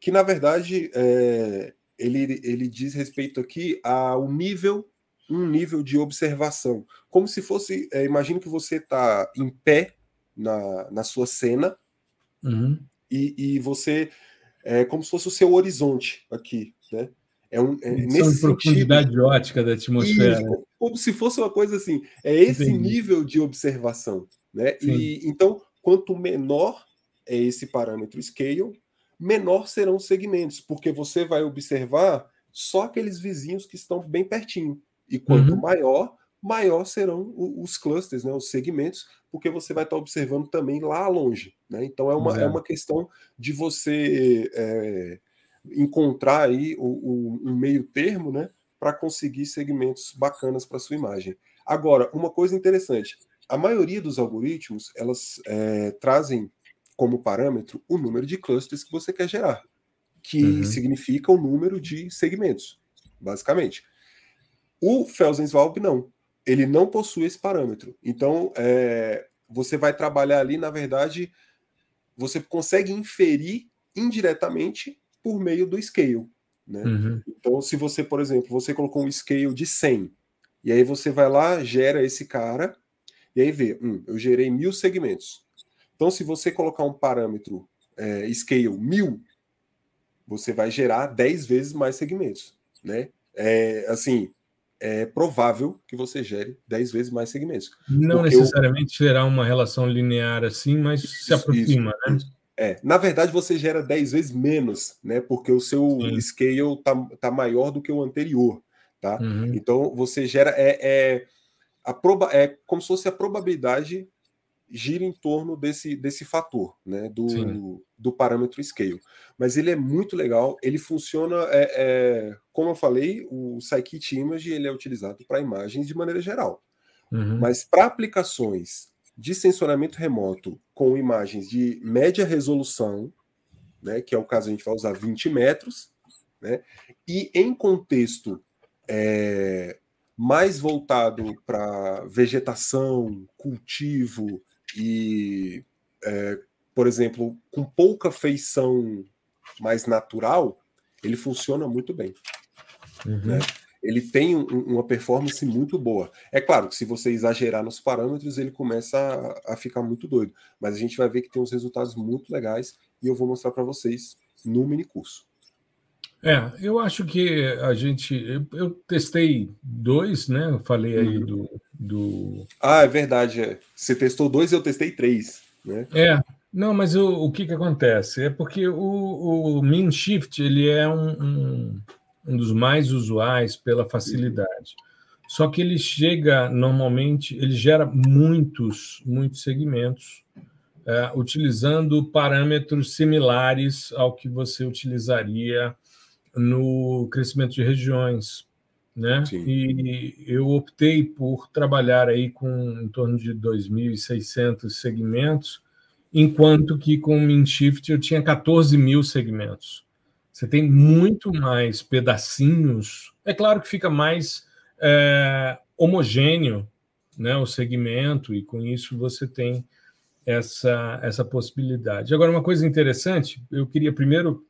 que na verdade é, ele, ele diz respeito aqui ao nível, um nível de observação, como se fosse, é, imagine que você está em pé na, na sua cena uhum. e, e você é como se fosse o seu horizonte aqui, né? É um, é, nesse profundidade sentido, ótica da atmosfera. Isso, como se fosse uma coisa assim. É esse Entendi. nível de observação. Né? E, então, quanto menor é esse parâmetro scale, menor serão os segmentos, porque você vai observar só aqueles vizinhos que estão bem pertinho. E quanto uhum. maior, maior serão os clusters, né, os segmentos, porque você vai estar observando também lá longe. Né? Então é uma, é. é uma questão de você é, encontrar aí o, o, um meio termo, né, para conseguir segmentos bacanas para sua imagem. Agora, uma coisa interessante, a maioria dos algoritmos elas é, trazem como parâmetro o número de clusters que você quer gerar, que uhum. significa o número de segmentos, basicamente. O Felsenswalb não, ele não possui esse parâmetro. Então, é, você vai trabalhar ali, na verdade, você consegue inferir indiretamente por meio do scale. Né? Uhum. Então, se você, por exemplo, você colocou um scale de 100, e aí você vai lá, gera esse cara, e aí vê, hum, eu gerei mil segmentos. Então, se você colocar um parâmetro é, scale 1000, você vai gerar 10 vezes mais segmentos. Né? É, assim, é provável que você gere 10 vezes mais segmentos. Não necessariamente eu... será uma relação linear assim, mas se aproxima, isso, né? Isso. É, na verdade você gera 10 vezes menos, né? Porque o seu Sim. scale tá, tá maior do que o anterior, tá? Uhum. Então você gera é, é, a proba, é como se fosse a probabilidade gira em torno desse, desse fator, né? Do, do parâmetro scale. Mas ele é muito legal, ele funciona, é, é como eu falei, o Scikit Image ele é utilizado para imagens de maneira geral. Uhum. Mas para aplicações de sensoramento remoto com imagens de média resolução, né, que é o caso a gente vai usar 20 metros, né, e em contexto é, mais voltado para vegetação, cultivo e, é, por exemplo, com pouca feição mais natural, ele funciona muito bem. Uhum. Né? ele tem um, uma performance muito boa. É claro que se você exagerar nos parâmetros, ele começa a, a, ficar muito doido, mas a gente vai ver que tem uns resultados muito legais e eu vou mostrar para vocês no mini curso. É, eu acho que a gente. Eu, eu testei dois, né? Eu falei aí uhum. do, do. Ah, é verdade. É. Você testou dois e eu testei três. Né? É, não, mas o, o que, que acontece? É porque o, o Mean Shift ele é um, um um dos mais usuais pela facilidade. Só que ele chega normalmente, ele gera muitos, muitos segmentos, é, utilizando parâmetros similares ao que você utilizaria no crescimento de regiões, né? Sim. E eu optei por trabalhar aí com em torno de 2.600 segmentos, enquanto que com o MinShift eu tinha 14 mil segmentos. Você tem muito mais pedacinhos. É claro que fica mais é, homogêneo né, o segmento, e com isso você tem essa, essa possibilidade. Agora, uma coisa interessante, eu queria primeiro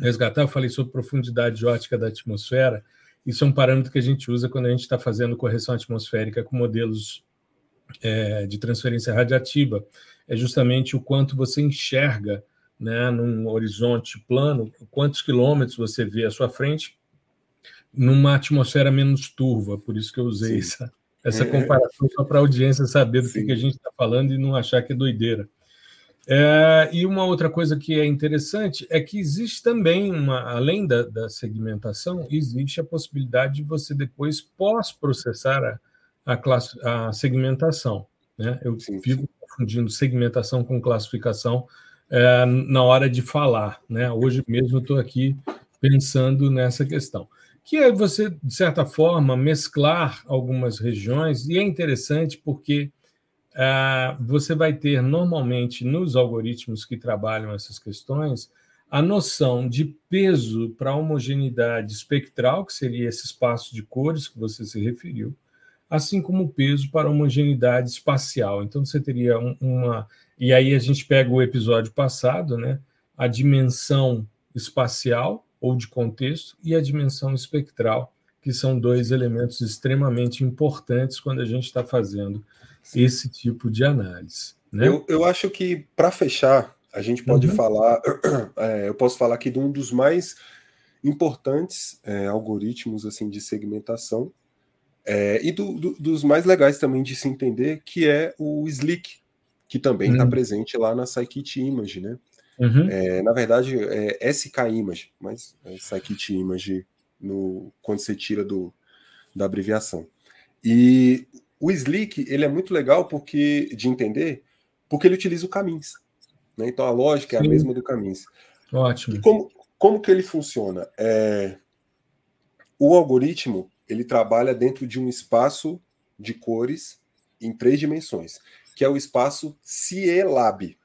resgatar, eu falei sobre profundidade ótica da atmosfera, isso é um parâmetro que a gente usa quando a gente está fazendo correção atmosférica com modelos é, de transferência radiativa. É justamente o quanto você enxerga né, num horizonte plano, quantos quilômetros você vê à sua frente numa atmosfera menos turva. Por isso que eu usei Sim. essa, essa é. comparação só para a audiência saber do Sim. que a gente está falando e não achar que é doideira. É, e uma outra coisa que é interessante é que existe também, uma, além da, da segmentação, existe a possibilidade de você depois pós-processar a, a, a, segmentação. Né? Eu sim, fico sim. confundindo segmentação com classificação é, na hora de falar. Né? Hoje mesmo estou aqui pensando nessa questão que é você, de certa forma, mesclar algumas regiões, e é interessante porque você vai ter, normalmente, nos algoritmos que trabalham essas questões, a noção de peso para homogeneidade espectral, que seria esse espaço de cores que você se referiu, assim como o peso para homogeneidade espacial. Então, você teria uma. E aí a gente pega o episódio passado, né? A dimensão espacial ou de contexto, e a dimensão espectral, que são dois elementos extremamente importantes quando a gente está fazendo. Esse tipo de análise. Né? Eu, eu acho que, para fechar, a gente pode uhum. falar, <clears throat> é, eu posso falar aqui de um dos mais importantes é, algoritmos assim de segmentação é, e do, do, dos mais legais também de se entender, que é o Slick, que também está uhum. presente lá na Scikit Image, né? Uhum. É, na verdade, é SK Image, mas é Scikit Image no, quando você tira do, da abreviação. E o Slick ele é muito legal porque de entender, porque ele utiliza o Caminhos. Né? Então a lógica é a mesma do Caminhos. Ótimo. E como, como que ele funciona? É, o algoritmo ele trabalha dentro de um espaço de cores em três dimensões, que é o espaço CIELAB.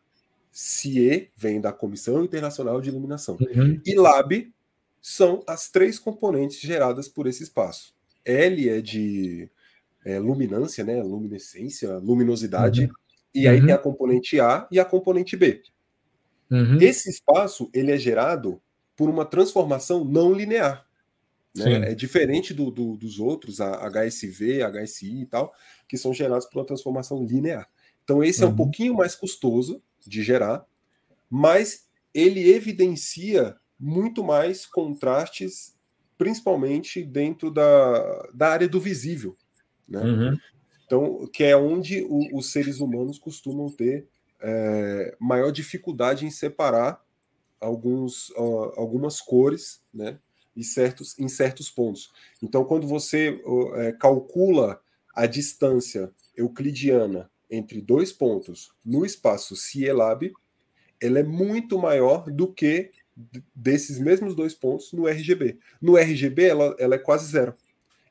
CIE vem da Comissão Internacional de Iluminação. Uhum. E LAB são as três componentes geradas por esse espaço. L é de é, luminância, né? Luminescência, luminosidade. Uhum. E aí uhum. tem a componente A e a componente B. Uhum. Esse espaço ele é gerado por uma transformação não linear. Né? É diferente do, do, dos outros, a HSV, HSI e tal, que são gerados por uma transformação linear. Então esse é um uhum. pouquinho mais custoso, de gerar, mas ele evidencia muito mais contrastes, principalmente dentro da, da área do visível. Né? Uhum. Então, que é onde o, os seres humanos costumam ter é, maior dificuldade em separar alguns, uh, algumas cores né, em, certos, em certos pontos. Então, quando você uh, calcula a distância euclidiana entre dois pontos no espaço Cielab, ela é muito maior do que desses mesmos dois pontos no RGB. No RGB, ela, ela é quase zero.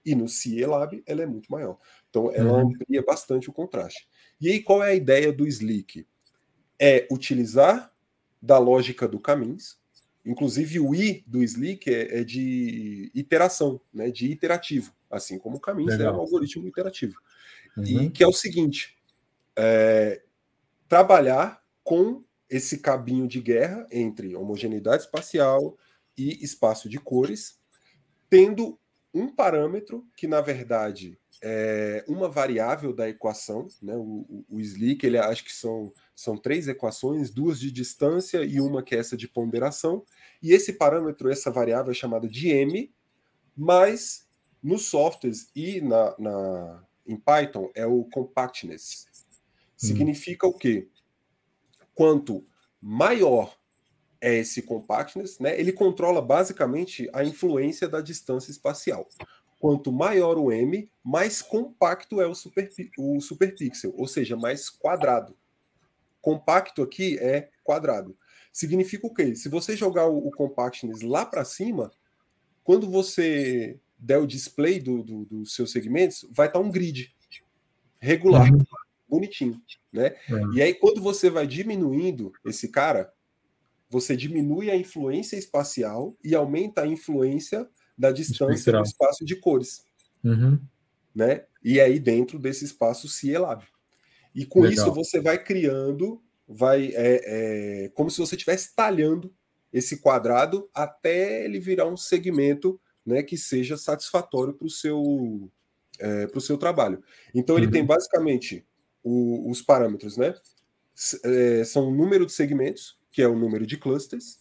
E no Cielab, ela é muito maior. Então, ela uhum. amplia bastante o contraste. E aí, qual é a ideia do Slick? É utilizar da lógica do Caminhos, inclusive o I do Slick é, é de iteração, né, de iterativo, assim como o Caminhos é um algoritmo iterativo. Uhum. E que é o seguinte: é, trabalhar com esse cabinho de guerra entre homogeneidade espacial e espaço de cores, tendo um parâmetro que, na verdade, é uma variável da equação, né? O, o, o Slick, ele acho que são, são três equações, duas de distância e uma que é essa de ponderação. E esse parâmetro, essa variável é chamada de M, mas nos softwares e na, na, em Python é o compactness. Significa o quê? Quanto maior é esse compactness, né, ele controla basicamente a influência da distância espacial. Quanto maior o m, mais compacto é o, super, o superpixel, ou seja, mais quadrado. Compacto aqui é quadrado. Significa o quê? Se você jogar o, o compactness lá para cima, quando você der o display dos do, do seus segmentos, vai estar tá um grid regular, uhum. bonitinho, né? Uhum. E aí, quando você vai diminuindo esse cara, você diminui a influência espacial e aumenta a influência da distância do espaço de cores. Uhum. Né? E aí, dentro desse espaço, se elab. E com Legal. isso, você vai criando, vai é, é, como se você estivesse talhando esse quadrado até ele virar um segmento né, que seja satisfatório para o seu, é, seu trabalho. Então, ele uhum. tem basicamente o, os parâmetros, né? É, são o número de segmentos, que é o número de clusters,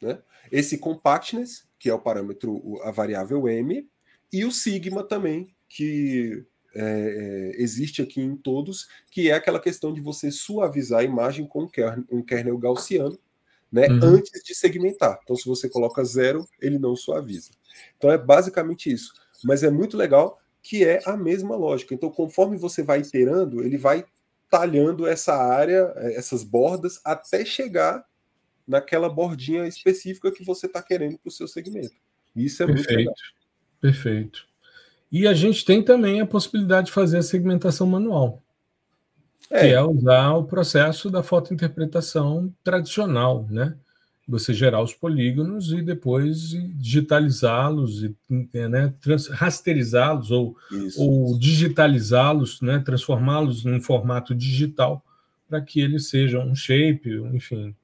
né? esse compactness, que é o parâmetro, a variável m, e o sigma também, que é, é, existe aqui em todos, que é aquela questão de você suavizar a imagem com um kernel gaussiano, né, uhum. antes de segmentar. Então, se você coloca zero, ele não suaviza. Então, é basicamente isso. Mas é muito legal que é a mesma lógica. Então, conforme você vai iterando, ele vai talhando essa área, eh, essas bordas, até chegar naquela bordinha específica que você está querendo para o seu segmento. Isso é Perfeito. muito legal. Perfeito. E a gente tem também a possibilidade de fazer a segmentação manual é. que é usar o processo da fotointerpretação tradicional, né? Você gerar os polígonos e depois digitalizá-los, e né, rasterizá-los ou, ou digitalizá-los, né, transformá-los em formato digital para que eles sejam um shape, enfim,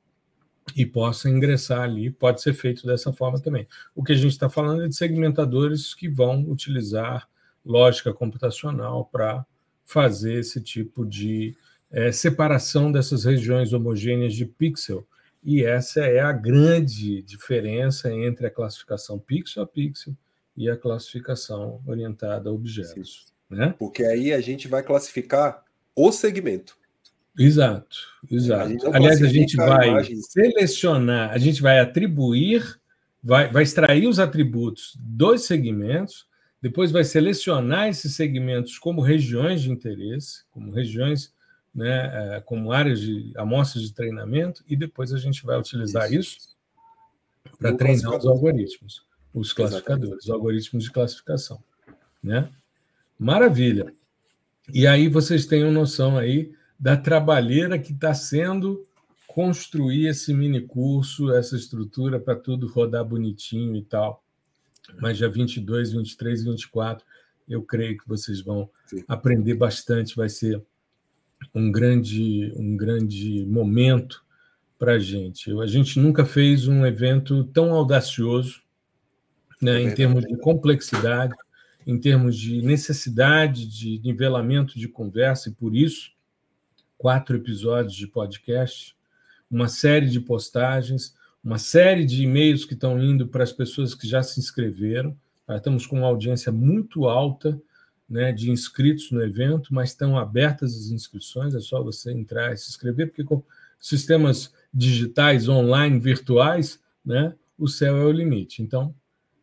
e possa ingressar ali. Pode ser feito dessa forma também. O que a gente está falando é de segmentadores que vão utilizar lógica computacional para fazer esse tipo de é, separação dessas regiões homogêneas de pixel. E essa é a grande diferença entre a classificação pixel a pixel e a classificação orientada a objetos. Né? Porque aí a gente vai classificar o segmento. Exato, exato. A Aliás, a gente vai a selecionar, a gente vai atribuir, vai, vai extrair os atributos dos segmentos depois vai selecionar esses segmentos como regiões de interesse, como regiões, né, é, como áreas de amostras de treinamento, e depois a gente vai utilizar isso, isso para treinar os algoritmos, os classificadores, os algoritmos de classificação. Né? Maravilha. E aí vocês tenham noção aí da trabalheira que está sendo construir esse mini curso, essa estrutura para tudo rodar bonitinho e tal mas dia 22, 23 e 24, eu creio que vocês vão Sim. aprender bastante, vai ser um grande, um grande momento para a gente. A gente nunca fez um evento tão audacioso, né, em termos de complexidade, em termos de necessidade de nivelamento de conversa, e por isso, quatro episódios de podcast, uma série de postagens, uma série de e-mails que estão indo para as pessoas que já se inscreveram. Estamos com uma audiência muito alta né, de inscritos no evento, mas estão abertas as inscrições, é só você entrar e se inscrever, porque com sistemas digitais, online, virtuais, né, o céu é o limite. Então,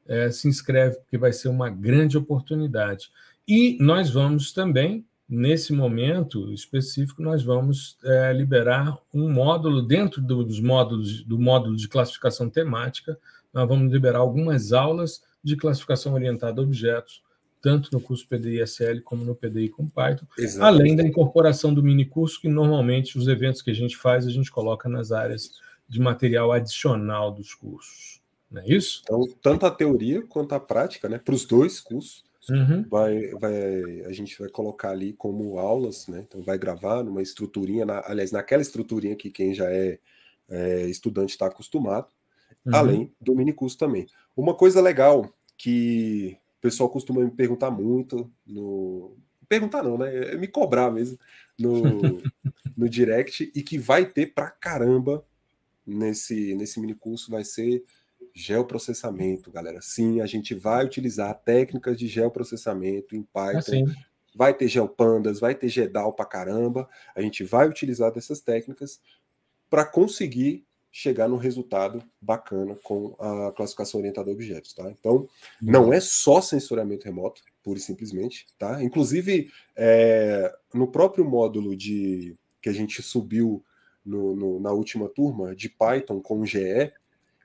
é, se inscreve, porque vai ser uma grande oportunidade. E nós vamos também nesse momento específico, nós vamos é, liberar um módulo dentro dos módulos do módulo de classificação temática. Nós vamos liberar algumas aulas de classificação orientada a objetos, tanto no curso PDI-SL como no PDI com Python, Exatamente. além da incorporação do mini curso, que normalmente os eventos que a gente faz, a gente coloca nas áreas de material adicional dos cursos. Não é isso? Então, tanto a teoria quanto a prática, né, para os dois cursos, Uhum. Vai, vai, a gente vai colocar ali como aulas, né? Então vai gravar numa estruturinha, na, aliás, naquela estruturinha que quem já é, é estudante está acostumado, uhum. além do mini curso também. Uma coisa legal que o pessoal costuma me perguntar muito no. Perguntar não, né? É me cobrar mesmo no, <laughs> no direct e que vai ter pra caramba nesse, nesse mini curso vai ser Geoprocessamento, galera. Sim, a gente vai utilizar técnicas de geoprocessamento em Python. Ah, vai ter GeoPandas, vai ter GEDAL pra caramba. A gente vai utilizar dessas técnicas para conseguir chegar num resultado bacana com a classificação orientada a objetos, tá? Então, não é só sensoriamento remoto, pura e simplesmente, tá? Inclusive, é, no próprio módulo de que a gente subiu no, no, na última turma de Python com GE,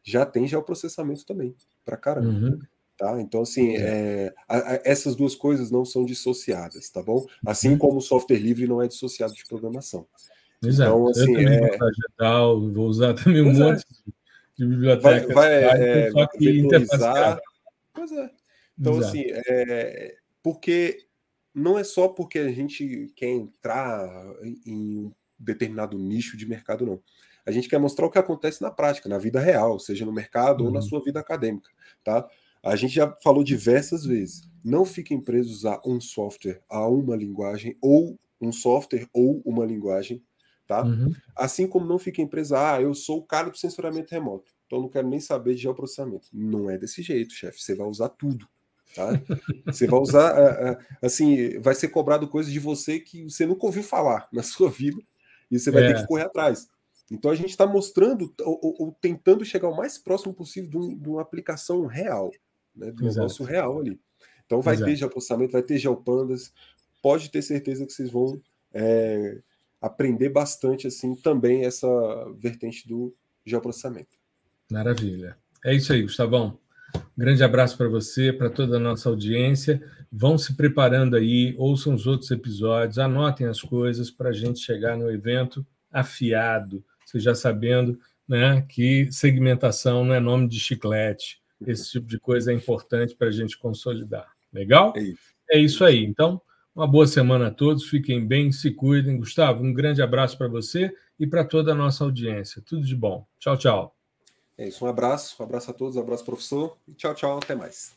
já tem geoprocessamento também, para caramba. Uhum. Tá? Então, assim, é, a, a, essas duas coisas não são dissociadas, tá bom? Assim uhum. como o software livre não é dissociado de programação. Exato. Então, assim, eu é... vou, digital, vou usar <laughs> também um pois monte é. de biblioteca. Vai, vai é, só que Pois é. Então, Exato. assim, é, porque não é só porque a gente quer entrar em um determinado nicho de mercado, não. A gente quer mostrar o que acontece na prática, na vida real, seja no mercado uhum. ou na uhum. sua vida acadêmica, tá? A gente já falou diversas vezes. Não fiquem presos a um software, a uma linguagem, ou um software ou uma linguagem, tá? Uhum. Assim como não fiquem presos a, ah, eu sou o cara do censuramento remoto, então não quero nem saber de geoprocessamento. Não é desse jeito, chefe. Você vai usar tudo. Tá? <laughs> Você vai usar, assim, vai ser cobrado coisas de você que você nunca ouviu falar na sua vida e você vai é. ter que correr atrás. Então a gente está mostrando ou, ou, tentando chegar o mais próximo possível de, um, de uma aplicação real, né, do Exato. negócio real ali. Então vai Exato. ter geoprocessamento, vai ter geopandas, pode ter certeza que vocês vão é, aprender bastante assim também essa vertente do geoprocessamento. Maravilha. É isso aí, Gustavão. grande abraço para você, para toda a nossa audiência. Vão se preparando aí, ouçam os outros episódios, anotem as coisas para a gente chegar no evento afiado, você já sabendo né, que segmentação não é nome de chiclete. Esse tipo de coisa é importante para a gente consolidar. Legal? É isso. é isso aí. Então, uma boa semana a todos, fiquem bem, se cuidem. Gustavo, um grande abraço para você e para toda a nossa audiência. Tudo de bom. Tchau, tchau. É isso, um abraço, um abraço a todos, um abraço, professor, e tchau, tchau, até mais.